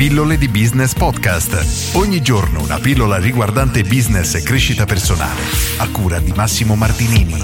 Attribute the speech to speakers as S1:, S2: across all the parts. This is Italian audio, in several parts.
S1: Pillole di Business Podcast. Ogni giorno una pillola riguardante business e crescita personale. A cura di Massimo Martinini.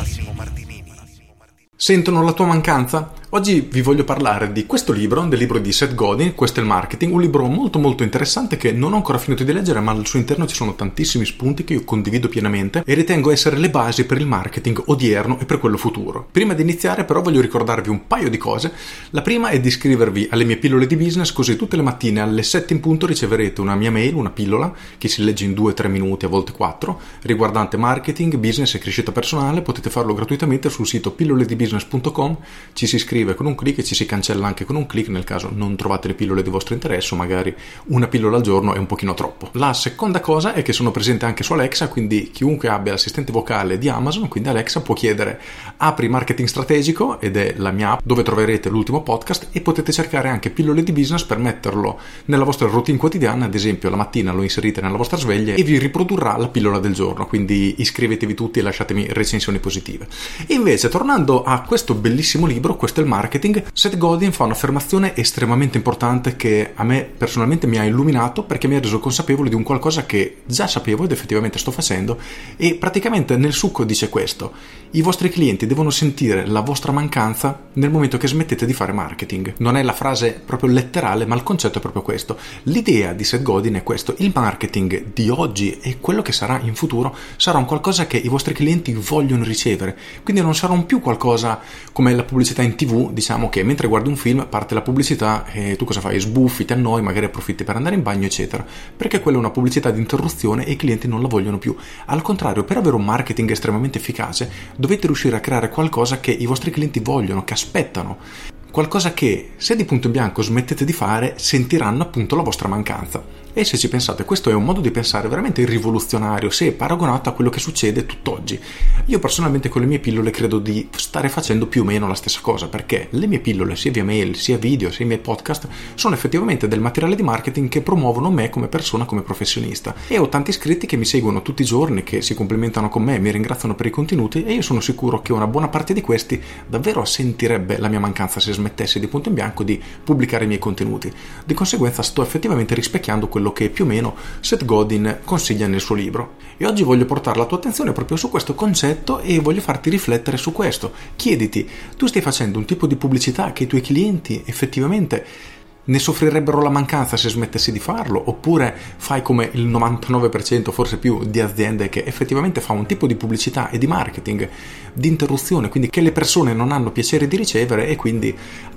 S2: Sentono la tua mancanza? Oggi vi voglio parlare di questo libro, del libro di Seth Godin, Questo è il marketing, un libro molto molto interessante che non ho ancora finito di leggere, ma al suo interno ci sono tantissimi spunti che io condivido pienamente e ritengo essere le basi per il marketing odierno e per quello futuro. Prima di iniziare però voglio ricordarvi un paio di cose. La prima è di iscrivervi alle mie pillole di business, così tutte le mattine alle 7 in punto riceverete una mia mail, una pillola, che si legge in 2-3 minuti, a volte 4, riguardante marketing, business e crescita personale. Potete farlo gratuitamente sul sito pilloledibusiness.com, ci si iscrive con un clic e ci si cancella anche con un clic nel caso non trovate le pillole di vostro interesse magari una pillola al giorno è un pochino troppo. La seconda cosa è che sono presente anche su Alexa, quindi chiunque abbia l'assistente vocale di Amazon, quindi Alexa può chiedere apri marketing strategico ed è la mia app dove troverete l'ultimo podcast e potete cercare anche pillole di business per metterlo nella vostra routine quotidiana, ad esempio la mattina lo inserite nella vostra sveglia e vi riprodurrà la pillola del giorno, quindi iscrivetevi tutti e lasciatemi recensioni positive. Invece tornando a questo bellissimo libro, questo è il marketing, Seth Godin fa un'affermazione estremamente importante che a me personalmente mi ha illuminato perché mi ha reso consapevole di un qualcosa che già sapevo ed effettivamente sto facendo e praticamente nel succo dice questo, i vostri clienti devono sentire la vostra mancanza nel momento che smettete di fare marketing. Non è la frase proprio letterale, ma il concetto è proprio questo. L'idea di Seth Godin è questo, il marketing di oggi e quello che sarà in futuro sarà un qualcosa che i vostri clienti vogliono ricevere, quindi non sarà più qualcosa come la pubblicità in tv diciamo che mentre guardi un film parte la pubblicità e tu cosa fai? Sbuffi, ti annoi, magari approfitti per andare in bagno, eccetera. Perché quella è una pubblicità di interruzione e i clienti non la vogliono più. Al contrario, per avere un marketing estremamente efficace, dovete riuscire a creare qualcosa che i vostri clienti vogliono, che aspettano qualcosa che se di punto in bianco smettete di fare sentiranno appunto la vostra mancanza. E se ci pensate, questo è un modo di pensare veramente rivoluzionario se paragonato a quello che succede tutt'oggi. Io personalmente con le mie pillole credo di stare facendo più o meno la stessa cosa, perché le mie pillole, sia via mail, sia video, sia i miei podcast, sono effettivamente del materiale di marketing che promuovono me come persona, come professionista. E ho tanti iscritti che mi seguono tutti i giorni, che si complimentano con me, mi ringraziano per i contenuti e io sono sicuro che una buona parte di questi davvero sentirebbe la mia mancanza se smettessi di punto in bianco di pubblicare i miei contenuti. Di conseguenza sto effettivamente rispecchiando quello che più o meno Seth Godin consiglia nel suo libro. E oggi voglio portare la tua attenzione proprio su questo concetto e voglio farti riflettere su questo. Chiediti, tu stai facendo un tipo di pubblicità che i tuoi clienti effettivamente ne soffrirebbero la mancanza se smettessi di farlo, oppure fai come il 99%, forse più, di aziende che effettivamente fa un tipo di pubblicità e di marketing di interruzione, quindi che le persone non hanno piacere di ricevere e quindi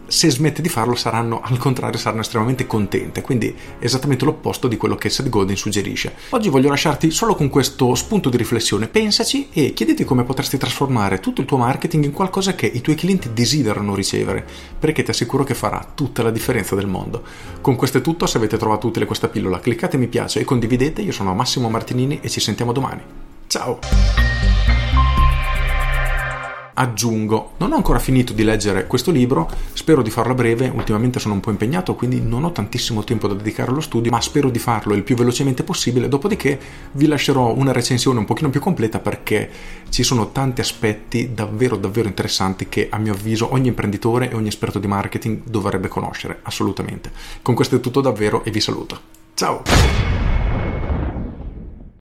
S2: se smette di farlo saranno al contrario saranno estremamente contente. Quindi esattamente l'opposto di quello che Seth Godin suggerisce. Oggi voglio lasciarti solo con questo spunto di riflessione. Pensaci e chiediti come potresti trasformare tutto il tuo marketing in qualcosa che i tuoi clienti desiderano ricevere perché ti assicuro che farà tutta la differenza del mondo. Con questo è tutto se avete trovato utile questa pillola cliccate mi piace e condividete. Io sono Massimo Martinini e ci sentiamo domani. Ciao aggiungo, non ho ancora finito di leggere questo libro, spero di farlo a breve, ultimamente sono un po' impegnato, quindi non ho tantissimo tempo da dedicare allo studio, ma spero di farlo il più velocemente possibile, dopodiché vi lascerò una recensione un pochino più completa perché ci sono tanti aspetti davvero davvero interessanti che a mio avviso ogni imprenditore e ogni esperto di marketing dovrebbe conoscere, assolutamente. Con questo è tutto davvero e vi saluto. Ciao!